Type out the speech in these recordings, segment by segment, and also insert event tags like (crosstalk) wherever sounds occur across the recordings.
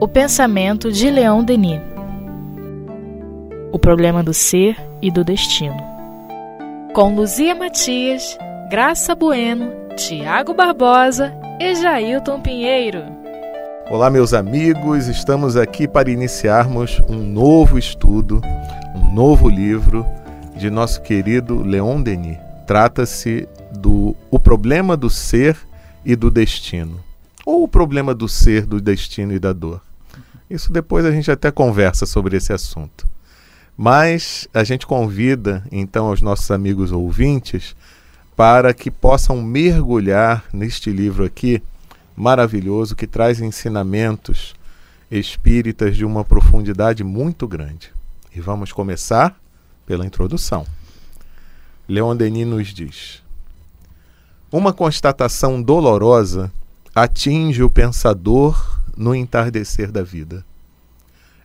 O pensamento de Leon Denis. O problema do ser e do destino. Com Luzia Matias, Graça Bueno, Tiago Barbosa e Jailton Pinheiro. Olá, meus amigos, estamos aqui para iniciarmos um novo estudo, um novo livro de nosso querido Leon Denis. Trata-se do O Problema do Ser e do Destino, ou o problema do ser, do destino e da dor. Isso depois a gente até conversa sobre esse assunto. Mas a gente convida então os nossos amigos ouvintes para que possam mergulhar neste livro aqui maravilhoso que traz ensinamentos espíritas de uma profundidade muito grande. E vamos começar pela introdução. Leon Denis nos diz: Uma constatação dolorosa atinge o pensador no entardecer da vida.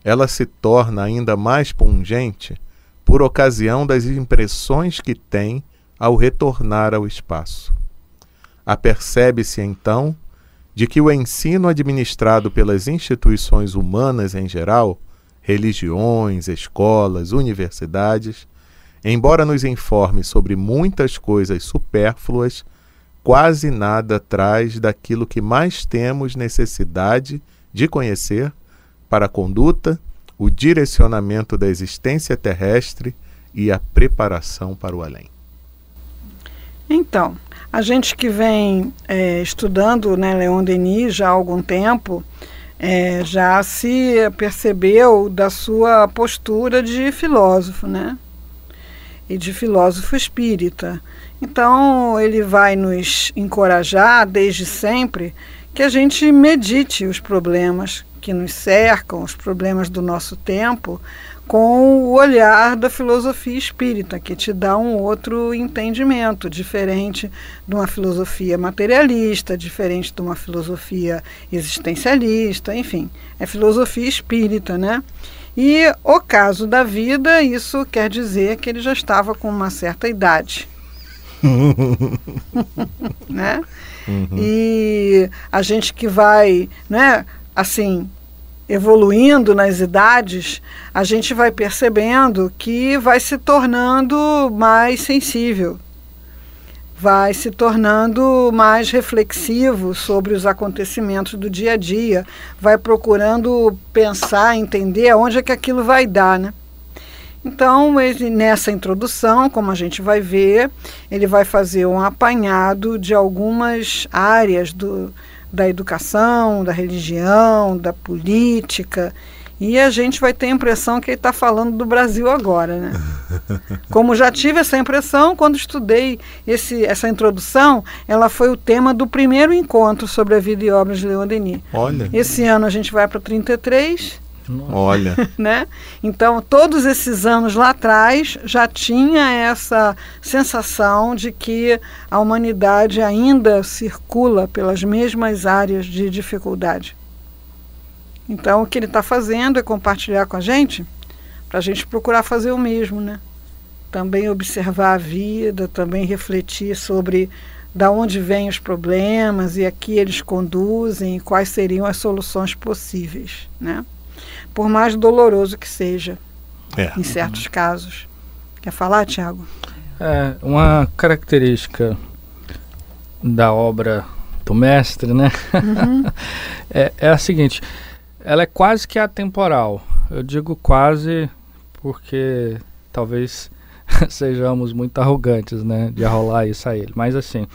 Ela se torna ainda mais pungente por ocasião das impressões que tem ao retornar ao espaço. Apercebe-se então de que o ensino administrado pelas instituições humanas em geral, religiões, escolas, universidades, embora nos informe sobre muitas coisas supérfluas, quase nada traz daquilo que mais temos necessidade de conhecer para a conduta, o direcionamento da existência terrestre e a preparação para o além. Então, a gente que vem é, estudando né, Leon Denis já há algum tempo, é, já se percebeu da sua postura de filósofo, né? E de filósofo espírita. Então, ele vai nos encorajar desde sempre que a gente medite os problemas que nos cercam, os problemas do nosso tempo, com o olhar da filosofia espírita, que te dá um outro entendimento, diferente de uma filosofia materialista, diferente de uma filosofia existencialista, enfim, é filosofia espírita, né? E o caso da vida, isso quer dizer que ele já estava com uma certa idade. (laughs) né? Uhum. E a gente que vai, né, assim, evoluindo nas idades, a gente vai percebendo que vai se tornando mais sensível, vai se tornando mais reflexivo sobre os acontecimentos do dia a dia, vai procurando pensar, entender aonde é que aquilo vai dar, né? Então, ele, nessa introdução, como a gente vai ver, ele vai fazer um apanhado de algumas áreas do, da educação, da religião, da política. E a gente vai ter a impressão que ele está falando do Brasil agora, né? (laughs) Como já tive essa impressão quando estudei esse, essa introdução, ela foi o tema do primeiro encontro sobre a vida e obras de Leon Denis. Olha. Esse ano a gente vai para 33 Olha. (laughs) né? Então, todos esses anos lá atrás já tinha essa sensação de que a humanidade ainda circula pelas mesmas áreas de dificuldade. Então, o que ele está fazendo é compartilhar com a gente, para a gente procurar fazer o mesmo, né? Também observar a vida, também refletir sobre da onde vêm os problemas e a que eles conduzem e quais seriam as soluções possíveis, né? Por mais doloroso que seja, é. em certos uhum. casos. Quer falar, Tiago? É, uma característica da obra do mestre, né? Uhum. (laughs) é, é a seguinte, ela é quase que atemporal. Eu digo quase porque talvez (laughs) sejamos muito arrogantes, né, de arrolar isso a ele. Mas assim,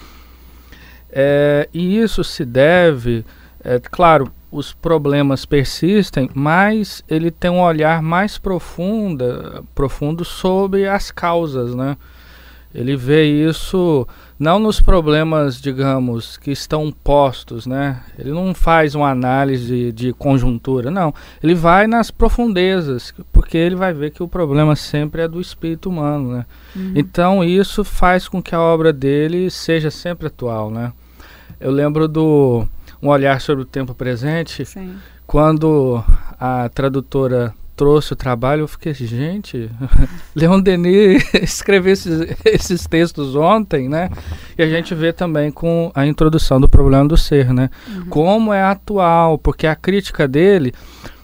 é, e isso se deve, é, claro, os problemas persistem, mas ele tem um olhar mais profunda, profundo sobre as causas, né? Ele vê isso não nos problemas, digamos, que estão postos, né? Ele não faz uma análise de, de conjuntura, não. Ele vai nas profundezas, porque ele vai ver que o problema sempre é do espírito humano, né? Uhum. Então isso faz com que a obra dele seja sempre atual, né? Eu lembro do um olhar sobre o tempo presente, Sim. quando a tradutora trouxe o trabalho, eu fiquei, gente, (laughs) Leon Denis (laughs) escreveu esses, esses, textos ontem, né? E a gente vê também com a introdução do problema do ser, né? Uhum. Como é atual, porque a crítica dele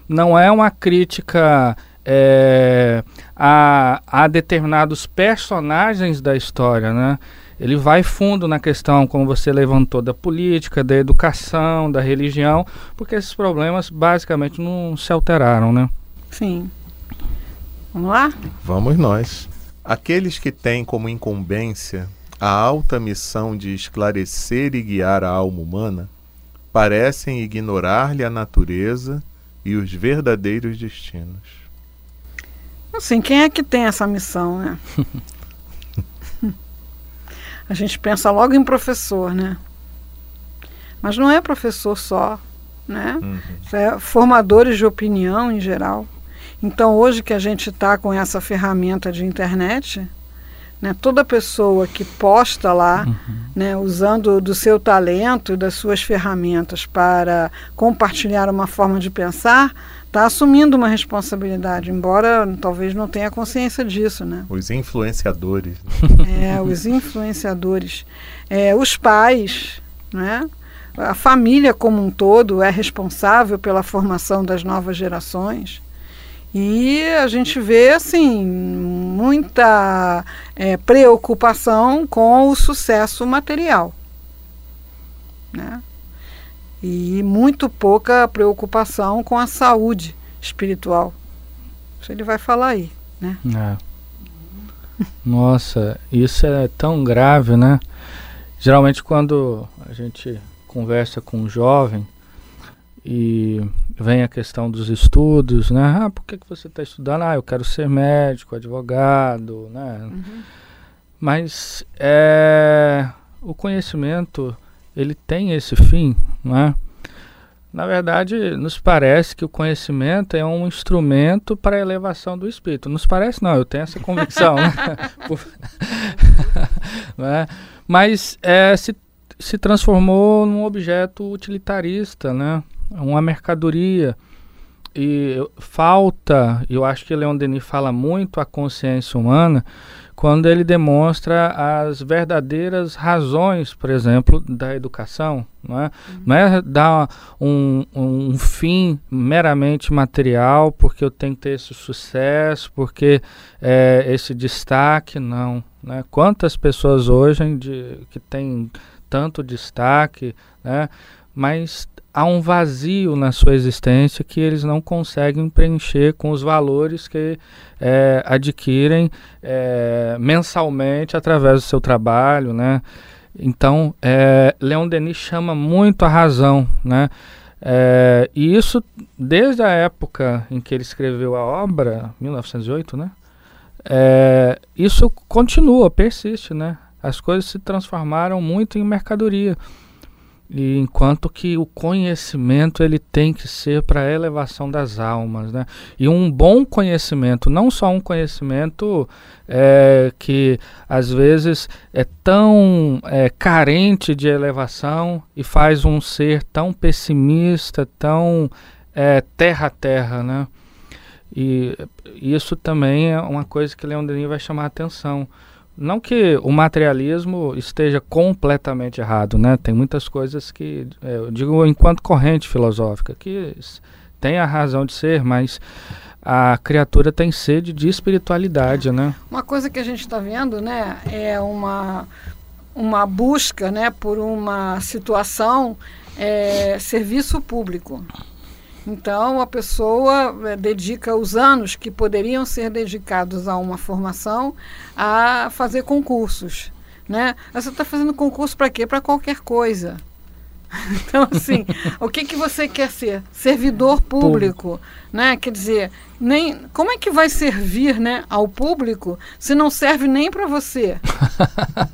não é uma crítica é, a, a determinados personagens da história, né? Ele vai fundo na questão, como você levantou, da política, da educação, da religião, porque esses problemas basicamente não se alteraram, né? Sim. Vamos lá? Vamos nós. Aqueles que têm como incumbência a alta missão de esclarecer e guiar a alma humana parecem ignorar-lhe a natureza e os verdadeiros destinos. Assim, quem é que tem essa missão, né? (laughs) A gente pensa logo em professor, né? Mas não é professor só, né? Uhum. É formadores de opinião em geral. Então, hoje que a gente está com essa ferramenta de internet, né, toda pessoa que posta lá, uhum. né, usando do seu talento e das suas ferramentas para compartilhar uma forma de pensar, está assumindo uma responsabilidade, embora talvez não tenha consciência disso, né? Os influenciadores. (laughs) É, os influenciadores. É, os pais, né? A família como um todo é responsável pela formação das novas gerações. E a gente vê, assim, muita é, preocupação com o sucesso material. Né? e muito pouca preocupação com a saúde espiritual. Isso ele vai falar aí, né? É. Nossa, isso é tão grave, né? Geralmente quando a gente conversa com um jovem e vem a questão dos estudos, né? Ah, por que, que você está estudando? Ah, eu quero ser médico, advogado, né? Uhum. Mas é, o conhecimento ele tem esse fim, não é? Na verdade, nos parece que o conhecimento é um instrumento para a elevação do espírito. Nos parece, não, eu tenho essa convicção. né? (laughs) (laughs) é? Mas é, se, se transformou num objeto utilitarista, né? Uma mercadoria. E falta, eu acho que Leon Denis fala muito a consciência humana, quando ele demonstra as verdadeiras razões, por exemplo, da educação. Não é, uhum. não é dar um, um fim meramente material, porque eu tenho que ter esse sucesso, porque é, esse destaque, não. Né? Quantas pessoas hoje de, que têm tanto destaque, né? mas há um vazio na sua existência que eles não conseguem preencher com os valores que é, adquirem é, mensalmente através do seu trabalho, né? Então, é, Leon Denis chama muito a razão, né? É, e isso desde a época em que ele escreveu a obra, 1908, né? É, isso continua, persiste, né? As coisas se transformaram muito em mercadoria. E enquanto que o conhecimento ele tem que ser para a elevação das almas, né? E um bom conhecimento, não só um conhecimento é, que às vezes é tão é, carente de elevação e faz um ser tão pessimista, tão é, terra a terra, né? E isso também é uma coisa que Leon Denis vai chamar a atenção não que o materialismo esteja completamente errado, né? Tem muitas coisas que, é, eu digo enquanto corrente filosófica, que tem a razão de ser, mas a criatura tem sede de espiritualidade, né? Uma coisa que a gente está vendo, né, é uma, uma busca, né, por uma situação é, serviço público. Então, a pessoa é, dedica os anos que poderiam ser dedicados a uma formação a fazer concursos. Né? Você está fazendo concurso para quê? Para qualquer coisa. (laughs) Então, assim, o que, que você quer ser? Servidor público, né? Quer dizer, nem, como é que vai servir né, ao público se não serve nem para você?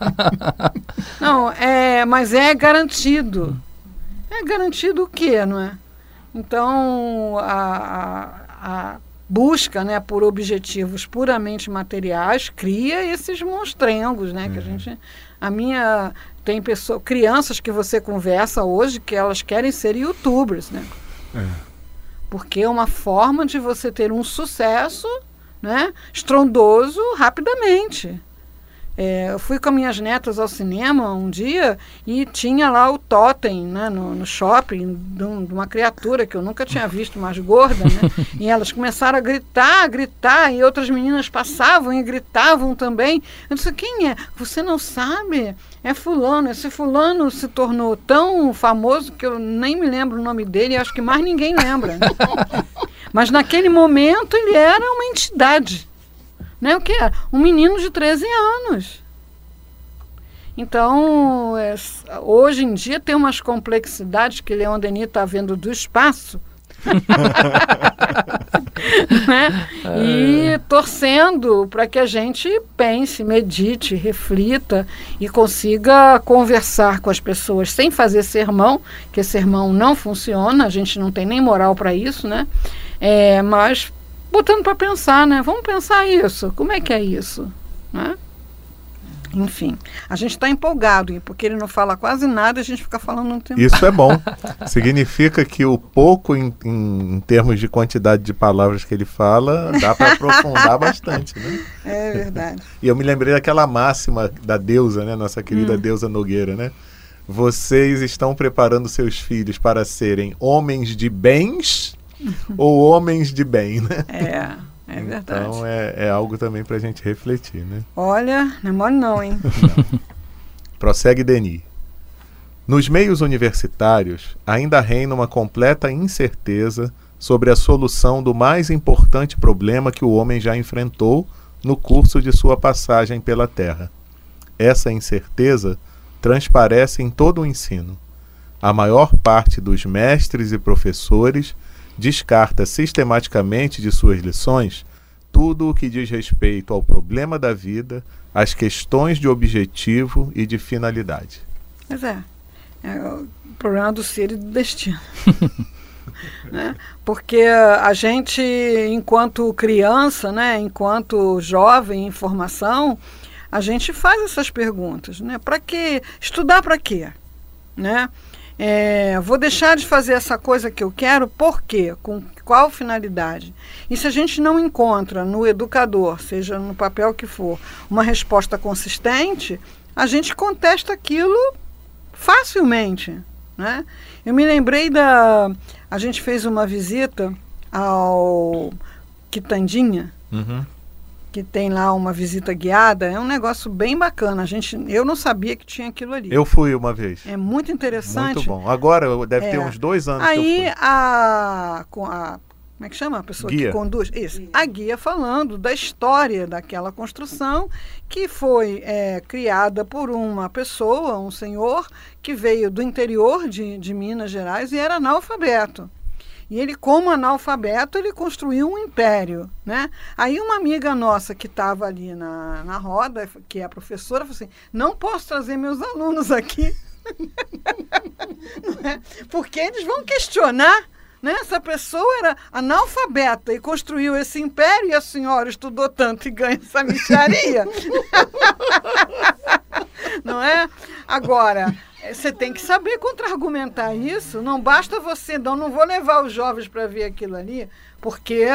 (laughs) não, é, mas é garantido. É garantido o quê, não é? Então, a, a, busca né, por objetivos puramente materiais cria esses monstrengos, né? Uhum. Que a uhum. gente. A minha. Tem pessoa, crianças que você conversa hoje que elas querem ser youtubers, né? É. porque é uma forma de você ter um sucesso né, estrondoso rapidamente. É, eu fui com minhas netas ao cinema um dia e tinha lá o totem né, no, no shopping de, um, de, uma criatura que eu nunca tinha visto mais gorda. Né? (laughs) e elas começaram a gritar, a gritar, e outras meninas passavam e gritavam também. Eu disse: quem é? Você não sabe? É Fulano. Esse Fulano se tornou tão famoso que eu nem me lembro o nome dele e acho que mais ninguém lembra. (laughs) Mas naquele momento ele era uma entidade. Né? O que é? Um menino de 13 anos. Então, é, hoje em dia tem umas complexidades que Leon Denis está vendo do espaço. (laughs) né? E é. torcendo para que a gente pense, medite, reflita e consiga conversar com as pessoas sem fazer sermão, que sermão não funciona, a gente não tem nem moral para isso, né? É, mas botando para pensar, né? Vamos pensar isso. Como é que é isso? Né? Enfim, a gente está empolgado, porque ele não fala quase nada, a gente fica falando um tempo. Isso é bom. (laughs) Significa que o pouco, em, em, termos de quantidade de palavras que ele fala, dá para aprofundar bastante, né? É verdade. (laughs) E eu me lembrei daquela máxima da deusa, né? Nossa querida hum. deusa Nogueira, né? Vocês estão preparando seus filhos para serem homens de bens (laughs) ou homens de bem, né? É. É verdade. Então é, é algo também para a gente refletir, né? Olha, não é mole não, hein? (laughs) Não. Prossegue Denis. Nos meios universitários, ainda reina uma completa incerteza sobre a solução do mais importante problema que o homem já enfrentou no curso de sua passagem pela Terra. Essa incerteza transparece em todo o ensino. A maior parte dos mestres e professores descarta sistematicamente de suas lições tudo o que diz respeito ao problema da vida, às questões de objetivo e de finalidade. Pois é. É o problema do ser e do destino. (laughs) né? Porque a gente, enquanto criança, né, enquanto jovem em formação, a gente faz essas perguntas. Né? Para que estudar para quê? Né? É, vou deixar de fazer essa coisa que eu quero, por quê? Com qual finalidade? E se a gente não encontra no educador, seja no papel que for, uma resposta consistente, a gente contesta aquilo facilmente. Né? Eu me lembrei da. A gente fez uma visita ao Quitandinha. Uhum que tem lá uma visita guiada, é um negócio bem bacana. A gente, eu não sabia que tinha aquilo ali. Eu fui uma vez. É muito interessante. Muito bom. Agora deve é. ter uns dois anos. Aí a, a como é que chama a pessoa guia. que conduz? Isso. A guia falando da história daquela construção que foi é, criada por uma pessoa, um senhor, que veio do interior de, de Minas Gerais e era analfabeto. E ele, como analfabeto, ele construiu um império, né? Aí uma amiga nossa que estava ali na, na roda, que é professora, falou assim, não posso trazer meus alunos aqui, (laughs) é? porque eles vão questionar né? Essa pessoa era analfabeta e construiu esse império e a senhora estudou tanto e ganha essa micharia. (laughs) (laughs) Não é? Agora, você tem que saber contra-argumentar isso. Não basta você, não, não vou levar os jovens para ver aquilo ali, porque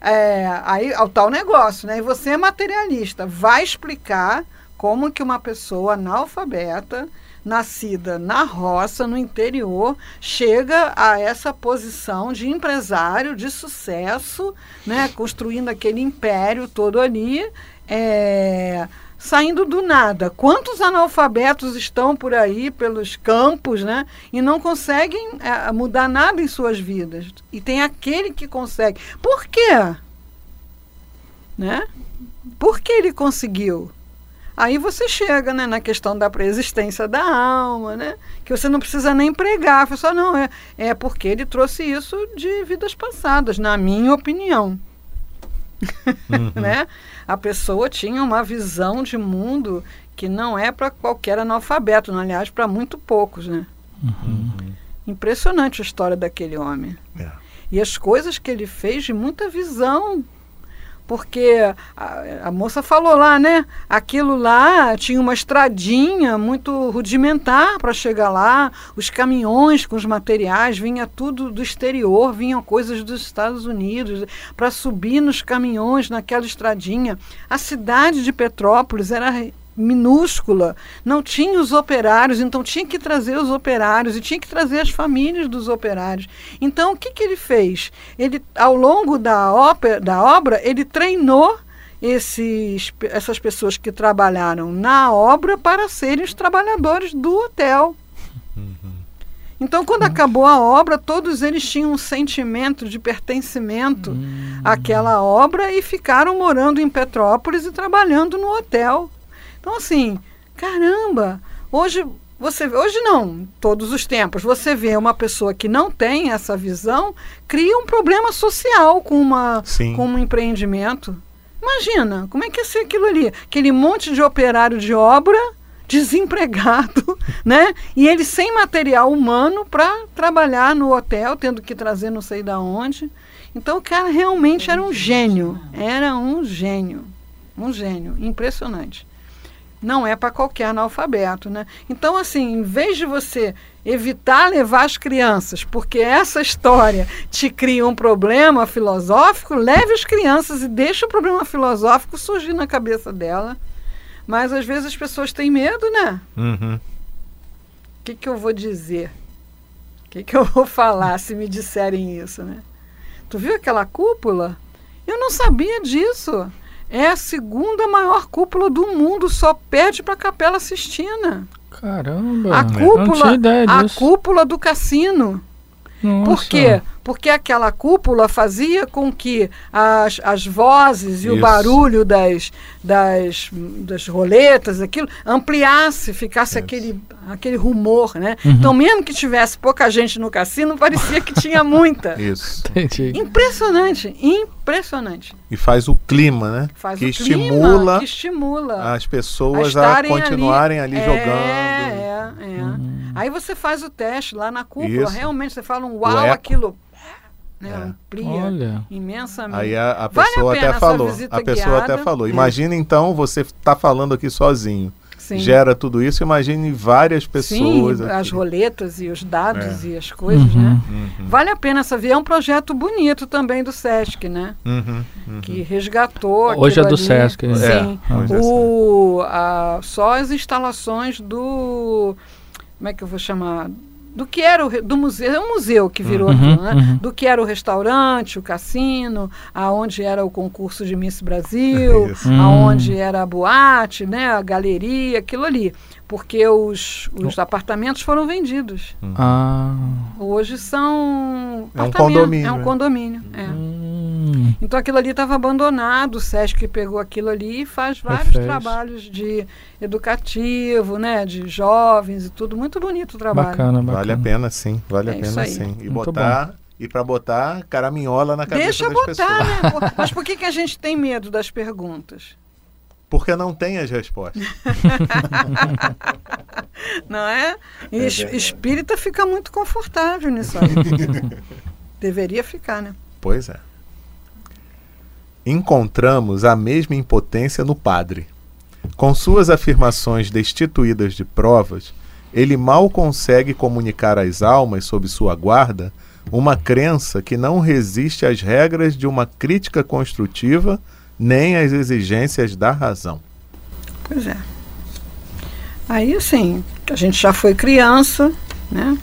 é, aí é o tal negócio, né? E você é materialista, vai explicar como que uma pessoa analfabeta, nascida na roça, no interior, chega a essa posição de empresário de sucesso, né? Construindo aquele império todo ali. É, saindo do nada. Quantos analfabetos estão por aí pelos campos, né? E não conseguem é, mudar nada em suas vidas. E tem aquele que consegue. Por quê? Né? Por que ele conseguiu? Aí você chega né, na questão da preexistência da alma, né? Que você não precisa nem pregar. Só não, é, é porque ele trouxe isso de vidas passadas, na minha opinião. Uhum. (laughs) né? A pessoa tinha uma visão de mundo que não é para qualquer analfabeto, aliás, para muito poucos. Né? Uhum. Impressionante a história daquele homem. É. E as coisas que ele fez de muita visão. Porque a, a, moça falou lá, né? Aquilo lá tinha uma estradinha muito rudimentar para chegar lá, os caminhões com os materiais vinha tudo do exterior, vinham coisas dos Estados Unidos para subir nos caminhões naquela estradinha. A cidade de Petrópolis era minúscula, não tinha os operários, então tinha que trazer os operários e tinha que trazer as famílias dos operários. Então o que, que ele fez? Ele, ao longo da, ópera, da obra, ele treinou esses, essas pessoas que trabalharam na obra para serem os trabalhadores do hotel. Uhum. Então, quando acabou a obra, todos eles tinham um sentimento de pertencimento uhum. àquela obra e ficaram morando em Petrópolis e trabalhando no hotel. Então, assim, caramba, hoje você hoje não, todos os tempos, você vê uma pessoa que não tem essa visão, cria um problema social com, uma, com um empreendimento. Imagina, como é que ia ser aquilo ali? Aquele monte de operário de obra desempregado, (laughs) né? E ele sem material humano para trabalhar no hotel, tendo que trazer não sei da onde. Então o cara realmente era um gênio, era um gênio, um gênio, impressionante não é para qualquer analfabeto, né? Então, assim, em vez de você evitar levar as crianças, porque essa história te cria um problema filosófico, leve as crianças e deixe o problema filosófico surgir na cabeça dela. Mas às vezes as pessoas têm medo, né? Uhum. O que, que eu vou dizer? O que, que eu vou falar se me disserem isso, né? Tu viu aquela cúpula? Eu não sabia disso. É a segunda maior cúpula do mundo, só perde para a Capela Sistina. Caramba! A cúpula, a cúpula do cassino. Nossa. Por quê? Porque aquela cúpula fazia com que as, as vozes e Isso. o barulho das, das, das roletas, aquilo, ampliasse, ficasse aquele, aquele rumor, né? Uhum. Então, mesmo que tivesse pouca gente no cassino, (laughs) parecia que tinha muita. Isso. Entendi. Impressionante, impressionante. E faz o clima, né? Faz que o estimula clima, que estimula as pessoas a, a continuarem ali, ali é, jogando. É, é. Aí você faz o teste lá na cúpula, Isso. realmente você fala um uau, aquilo né, é. amplia Olha. imensamente. Aí a, a pessoa vale a até falou, a pessoa guiada. até falou. É. Imagina então você está falando aqui sozinho. Sim. Gera tudo isso, imagine várias pessoas. Sim, as roletas e os dados é. e as coisas, uhum. né? Uhum. Vale a pena essa via. É um projeto bonito também do Sesc, né? Uhum. uhum. Que resgatou. Hoje é do ali. Sesc. Né? Sim. É, o, a, só as instalações do. Como é que eu vou chamar? do que era o do museu, é um museu que virou uhum, aquilo, né? Uhum. Do que era o restaurante, o cassino, aonde era o concurso de Miss Brasil, aonde era a boate, né, a galeria, aquilo ali. Porque os, os apartamentos foram vendidos. Ah. Hoje são é um condomínio. É um condomínio. É. Hum. Então aquilo ali estava abandonado, o Sesc pegou aquilo ali e faz vários Refez. trabalhos de educativo, né, de jovens e tudo, muito bonito o trabalho. Bacana, bacana. Vale a pena sim, vale é a pena sim. E muito botar bom. e para botar caraminhola na cabeça Deixa das botar, pessoas. né? (laughs) Mas por que, que a gente tem medo das perguntas? Porque não tem as respostas. (laughs) não é? E é espírita fica muito confortável nisso aí. (laughs) Deveria ficar, né? Pois é encontramos a mesma impotência no padre. Com suas afirmações destituídas de provas, ele mal consegue comunicar às almas sob sua guarda uma crença que não resiste às regras de uma crítica construtiva nem às exigências da razão. Pois é. Aí, assim, a gente já foi criança, né?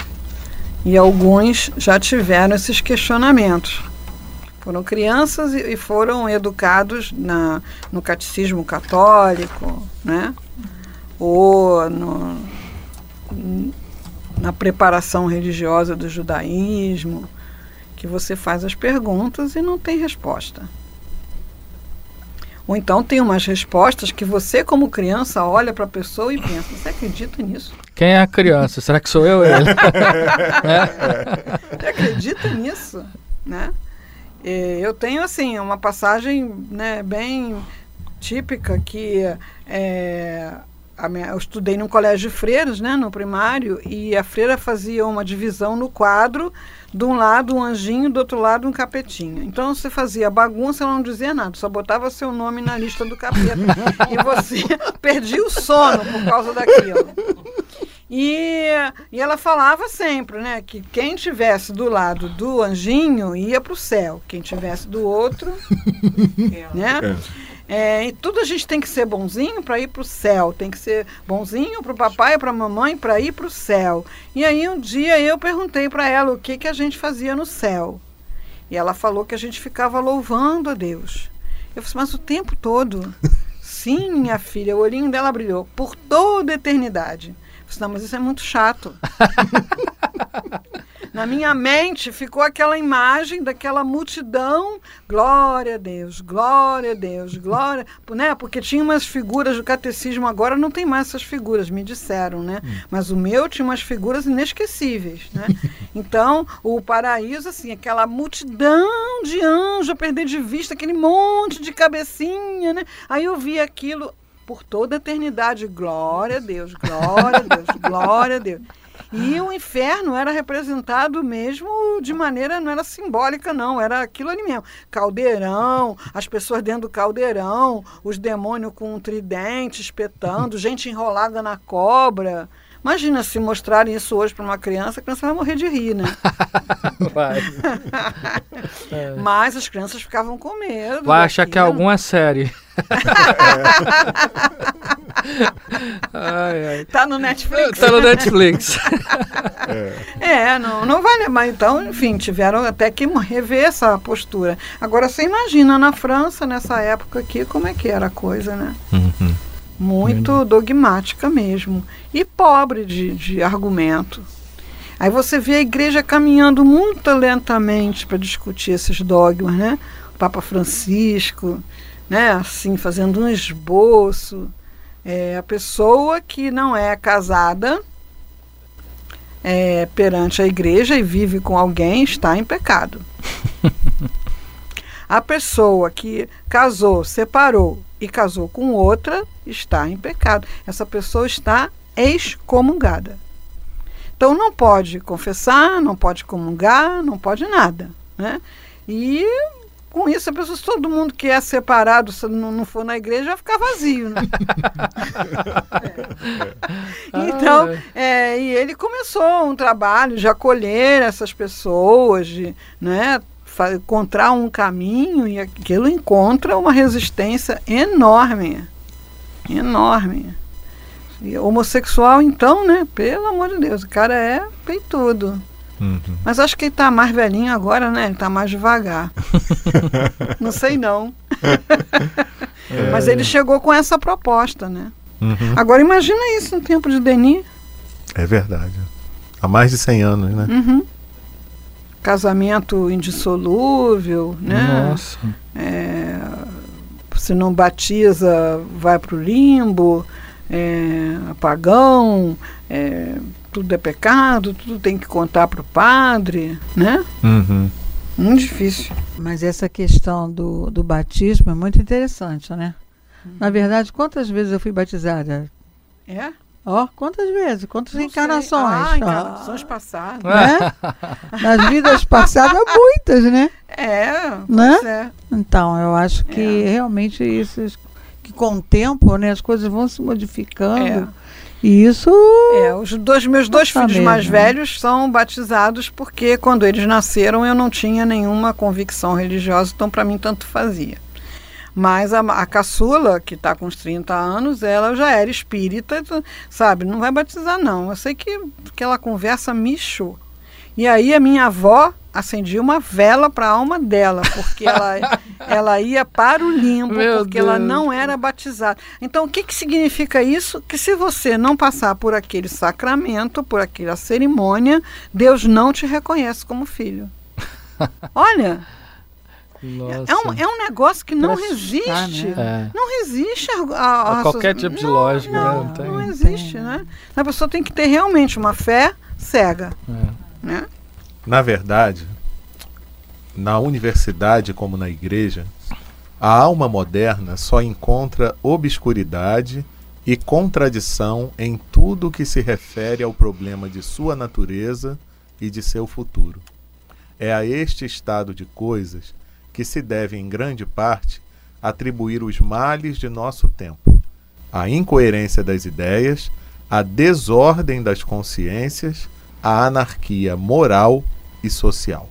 E alguns já tiveram esses questionamentos. Foram crianças e, e foram educados na, no catecismo católico, né? ou no, na preparação religiosa do judaísmo, que você faz as perguntas e não tem resposta. Ou então tem umas respostas que você, como criança, olha para a pessoa e pensa: você acredita nisso? Quem é a criança? Será que sou eu ou ele? (laughs) Você acredita nisso? Né? Eu tenho assim uma passagem né, bem típica que é, minha, eu estudei num colégio de freiras, né, no primário, e a freira fazia uma divisão no quadro, de um lado um anjinho, do outro lado um capetinho. Então você fazia bagunça, ela não dizia nada, só botava seu nome na lista do capeta. (laughs) e você (laughs) perdia o sono por causa daquilo. E, e ela falava sempre, né, que quem tivesse do lado do anjinho ia para o céu, quem tivesse do outro, (laughs) né? É. É, e tudo a gente tem que ser bonzinho para ir para o céu, tem que ser bonzinho para o papai e para a mamãe para ir para o céu. E aí um dia eu perguntei para ela o que, que a gente fazia no céu. E ela falou que a gente ficava louvando a Deus. Eu falei, mas o tempo todo? (laughs) Sim, minha filha, o olhinho dela brilhou por toda a eternidade. Não, mas isso é muito chato. (laughs) Na minha mente ficou aquela imagem daquela multidão, glória a Deus, glória a Deus, glória, né? Porque tinha umas figuras do catecismo, agora não tem mais essas figuras, me disseram, né? Hum. Mas o meu tinha umas figuras inesquecíveis, né? Então, o paraíso, assim, aquela multidão de anjos, a perder de vista aquele monte de cabecinha, né? Aí eu vi aquilo por toda a eternidade, glória a Deus, glória a Deus, glória a Deus. E o inferno era representado mesmo de maneira, não era simbólica, não, era aquilo ali mesmo. Caldeirão, as pessoas dentro do caldeirão, os demônios com um tridente espetando, gente enrolada na cobra. Imagina se mostrarem isso hoje para uma criança, a criança vai morrer de rir, né? (laughs) vai. (laughs) Mas as crianças ficavam com medo. Vai achar que é alguma série. Ai, ai. Tá no Netflix. Tá no Netflix. é, é não, não vai levar. Então, enfim, tiveram até que rever essa postura. Agora, você imagina na França, nessa época aqui, como é que era a coisa, né? Uhum. Muito dogmática mesmo. E pobre de, de argumento. Aí você vê a igreja caminhando muito lentamente para discutir esses dogmas, né? O Papa Francisco, né? Assim, fazendo um esboço. É, a pessoa que não é casada é, perante a igreja e vive com alguém está em pecado. (laughs) a pessoa que casou, separou e casou com outra está em pecado. Essa pessoa está excomungada. Então não pode confessar, não pode comungar, não pode nada. Né? E com isso, a pessoa, se todo mundo que é separado se não, não for na igreja, vai ficar vazio. Né? (laughs) é. Então, é, e ele começou um trabalho de acolher essas pessoas, de né, encontrar um caminho, e aquilo encontra uma resistência enorme. Enorme. E homossexual, então, né? Pelo amor de Deus, o cara é peitudo. Uhum. Mas acho que ele está mais velhinho agora, né? Ele está mais devagar. (laughs) não sei não. (laughs) é. Mas ele chegou com essa proposta, né? Uhum. Agora imagina isso no tempo de Denis. É verdade. Há mais de 100 anos, né? Uhum. Casamento indissolúvel, né? Nossa. É, se não batiza, vai para o limbo, é, apagão, é, tudo é pecado, tudo tem que contar para o padre, né? Uhum. Muito difícil. Mas essa questão do, do batismo é muito interessante, né? Uhum. Na verdade, quantas vezes eu fui batizada? É? Ó, oh, quantas vezes? Quantas Não encarnações? Ah, encarnações passadas. Né? (laughs) Nas vidas passadas, muitas, né? É, né? É. Então, eu acho que é. realmente isso, que com o tempo, né, as coisas vão se modificando. É. E isso. É, os dois meus dois filhos mesmo. mais velhos são batizados porque quando eles nasceram eu não tinha nenhuma convicção religiosa, então para mim tanto fazia. Mas a, a caçula, que está com uns 30 anos, ela já era espírita, sabe? Não vai batizar, não. Eu sei que aquela conversa me. E aí a minha avó acendia uma vela para a alma dela, porque ela, (laughs) ela ia para o limbo, Meu porque Deus. ela não era batizada. Então, o que, que significa isso? Que se você não passar por aquele sacramento, por aquela cerimônia, Deus não te reconhece como filho. (laughs) Olha. É, um, é um negócio que não resiste. Né? É. Não resiste a, a, a qualquer tipo de lógica. Não, né? não, não existe, né? A pessoa tem que ter realmente uma fé cega. É. Né? Na verdade, na universidade como na igreja, a alma moderna só encontra obscuridade e contradição em tudo que se refere ao problema de sua natureza e de seu futuro. É a este estado de coisas que se deve, em grande parte, atribuir os males de nosso tempo, a incoerência das ideias, a desordem das consciências, a anarquia moral e social.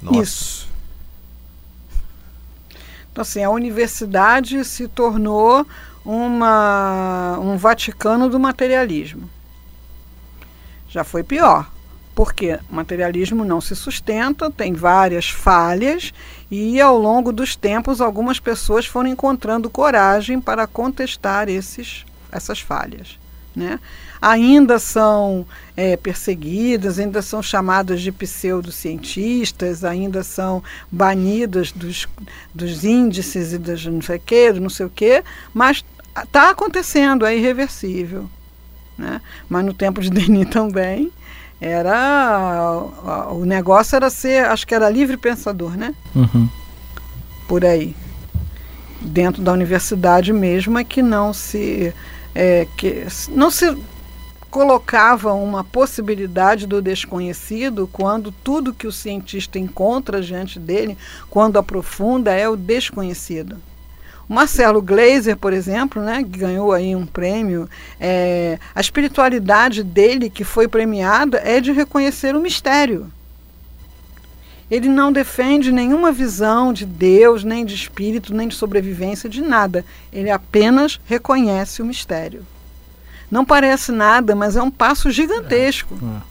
Nossa. Isso. Então, assim, a universidade se tornou uma, um Vaticano do materialismo. Já foi pior, porque o materialismo não se sustenta, tem várias falhas, e ao longo dos tempos algumas pessoas foram encontrando coragem para contestar esses, essas falhas. Né? Ainda são é, perseguidas, ainda são chamadas de pseudocientistas, ainda são banidas dos, dos índices e das não sei o que, não sei o que, mas está acontecendo, é irreversível. Né? Mas no tempo de (laughs) Denis também era o negócio era ser, acho que era livre pensador, né? Uhum. Por aí. Dentro da universidade mesmo é que não se é, que não se colocava uma possibilidade do desconhecido quando tudo que o cientista encontra diante dele, quando aprofunda, é o desconhecido. Marcelo Gleiser, por exemplo, né, que ganhou aí um prêmio, é, a espiritualidade dele, que foi premiada, é de reconhecer o mistério. Ele não defende nenhuma visão de Deus, nem de espírito, nem de sobrevivência, de nada. Ele apenas reconhece o mistério. Não parece nada, mas é um passo gigantesco é.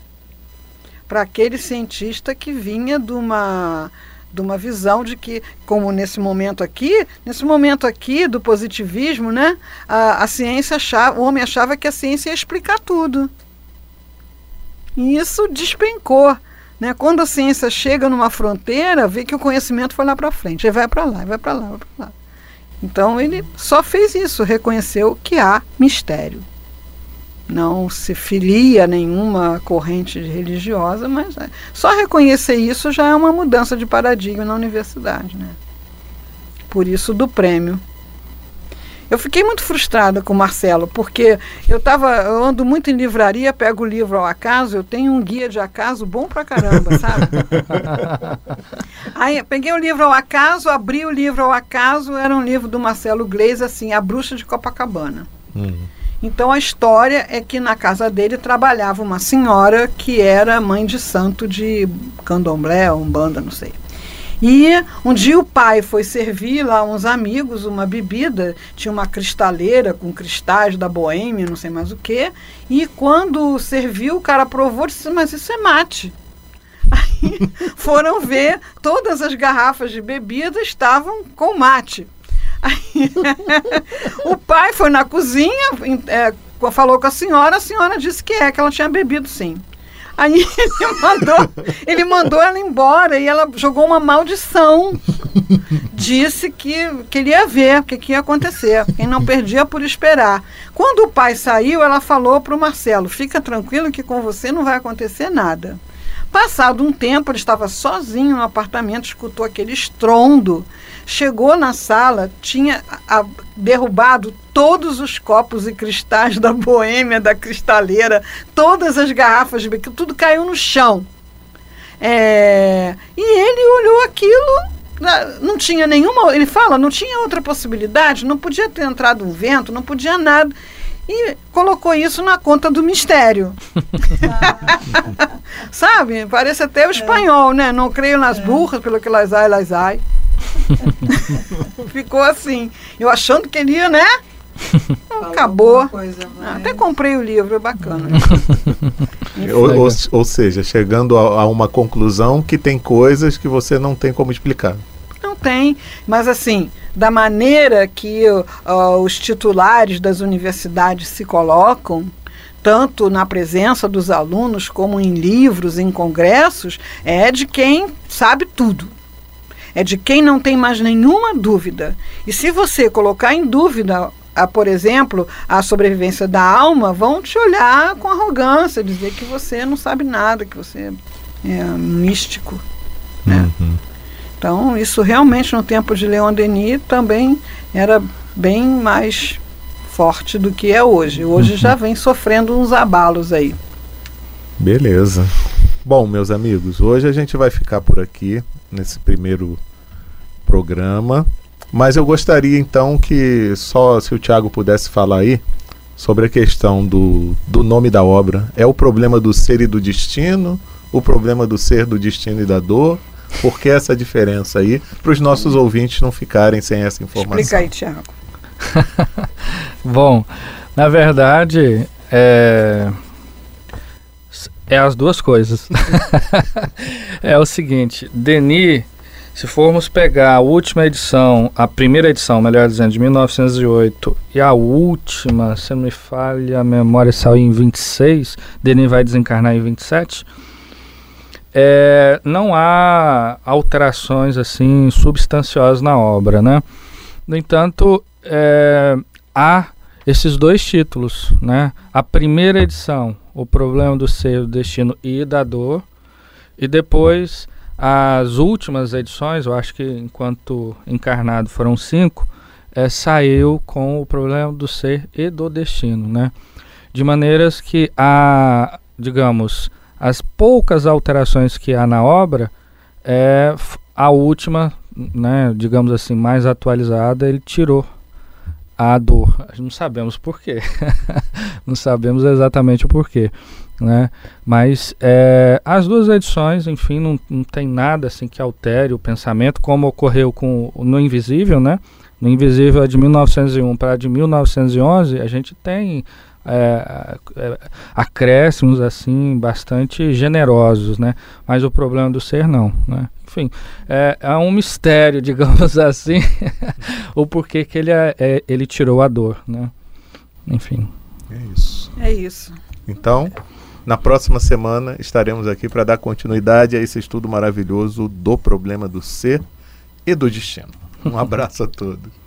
para aquele cientista que vinha de uma de uma visão de que, como nesse momento aqui, nesse momento aqui do positivismo, né, a, a ciência achava, o homem achava que a ciência ia explicar tudo. E isso despencou. Né? Quando a ciência chega numa fronteira, vê que o conhecimento foi lá para frente, ele vai para lá, vai para lá, vai para lá. Então ele só fez isso, reconheceu que há mistério. Não se filia a nenhuma corrente religiosa, mas é, só reconhecer isso já é uma mudança de paradigma na universidade. Né? Por isso do prêmio. Eu fiquei muito frustrada com o Marcelo, porque eu tava, eu ando muito em livraria, pego o livro ao acaso, eu tenho um guia de acaso bom pra caramba, (laughs) sabe? Aí peguei o livro ao acaso, abri o livro ao acaso, era um livro do Marcelo Gleis, assim, A Bruxa de Copacabana. Uhum. Então a história é que na casa dele trabalhava uma senhora que era mãe de santo de candomblé, umbanda, não sei. E um dia o pai foi servir lá uns amigos uma bebida, tinha uma cristaleira com cristais da Boêmia, não sei mais o que. E quando serviu, o cara provou e disse: Mas isso é mate. (laughs) Aí foram ver, todas as garrafas de bebida estavam com mate. Aí, (laughs) o pai foi na cozinha, é, falou com a senhora, a senhora disse que é, que ela tinha bebido sim. Aí (laughs) ele mandou, ele mandou ela embora e ela jogou uma maldição. Disse que queria ver o que, que ia acontecer. Quem não perdia por esperar. Quando o pai saiu, ela falou para o Marcelo: fica tranquilo que com você não vai acontecer nada. Passado um tempo, ele estava sozinho no apartamento, escutou aquele estrondo Chegou na sala, tinha a, derrubado todos os copos e cristais da boêmia, da cristaleira, todas as garrafas tudo caiu no chão. É, e ele olhou aquilo, não tinha nenhuma. Ele fala, não tinha outra possibilidade, não podia ter entrado um vento, não podia nada. E colocou isso na conta do mistério. (laughs) Sabe? Parece até o espanhol, né? Não creio nas burras, pelo que las ai, las ai. (laughs) Ficou assim. Eu achando que ele ia, né? Acabou. Coisa, mas... Até comprei o livro, é bacana. (laughs) ou, ou, ou, seja, chegando a, a uma conclusão que tem coisas que você não tem como explicar. Não tem, mas assim, da maneira que uh, os titulares das universidades se colocam, tanto na presença dos alunos como em livros, em congressos, é de quem sabe tudo é de quem não tem mais nenhuma dúvida. E se você colocar em dúvida, a, por exemplo, a sobrevivência da alma, vão te olhar com arrogância, dizer que você não sabe nada, que você é místico. Né? Uhum. Então, isso realmente no tempo de Leon Denis também era bem mais forte do que é hoje. Hoje já vem sofrendo uns abalos aí. Beleza. Bom, meus amigos, hoje a gente vai ficar por aqui nesse primeiro programa. Mas eu gostaria então que só se o Tiago pudesse falar aí sobre a questão do, do nome da obra. É o problema do ser e do destino? O problema do ser, do destino e da dor? Por que essa diferença aí? Para os nossos ouvintes não ficarem sem essa informação. Explica aí, Tiago. (laughs) Bom, na verdade, é, é as duas coisas. (laughs) é o seguinte, Denis, se formos pegar a última edição, a primeira edição, melhor dizendo, de 1908, e a última, se não me falha a memória, saiu em 26, Denis vai desencarnar em 27, é, não há alterações assim substanciosas na obra, né? No entanto, é, há esses dois títulos, né? A primeira edição, o problema do ser, do destino e da dor, e depois as últimas edições, eu acho que enquanto encarnado foram cinco, é, saiu com o problema do ser e do destino, né? De maneiras que a, digamos, as poucas alterações que há na obra, é, a última, né, digamos assim, mais atualizada, ele tirou a dor. Não sabemos porquê. (laughs) não sabemos exatamente o porquê. Né? Mas é, as duas edições, enfim, não, não tem nada assim que altere o pensamento, como ocorreu com no Invisível, né? No Invisível é de 1901 para de 1911, a gente tem é, é, acréscimos assim bastante generosos, né? Mas o problema do ser não, né? Enfim, é, é um mistério, (laughs) digamos assim, (laughs) o porquê que ele, é, é, ele tirou a dor, né? Enfim. É isso. É isso. Então, na próxima semana estaremos aqui para dar continuidade a esse estudo maravilhoso do problema do ser e do destino. Um abraço a todos. (laughs)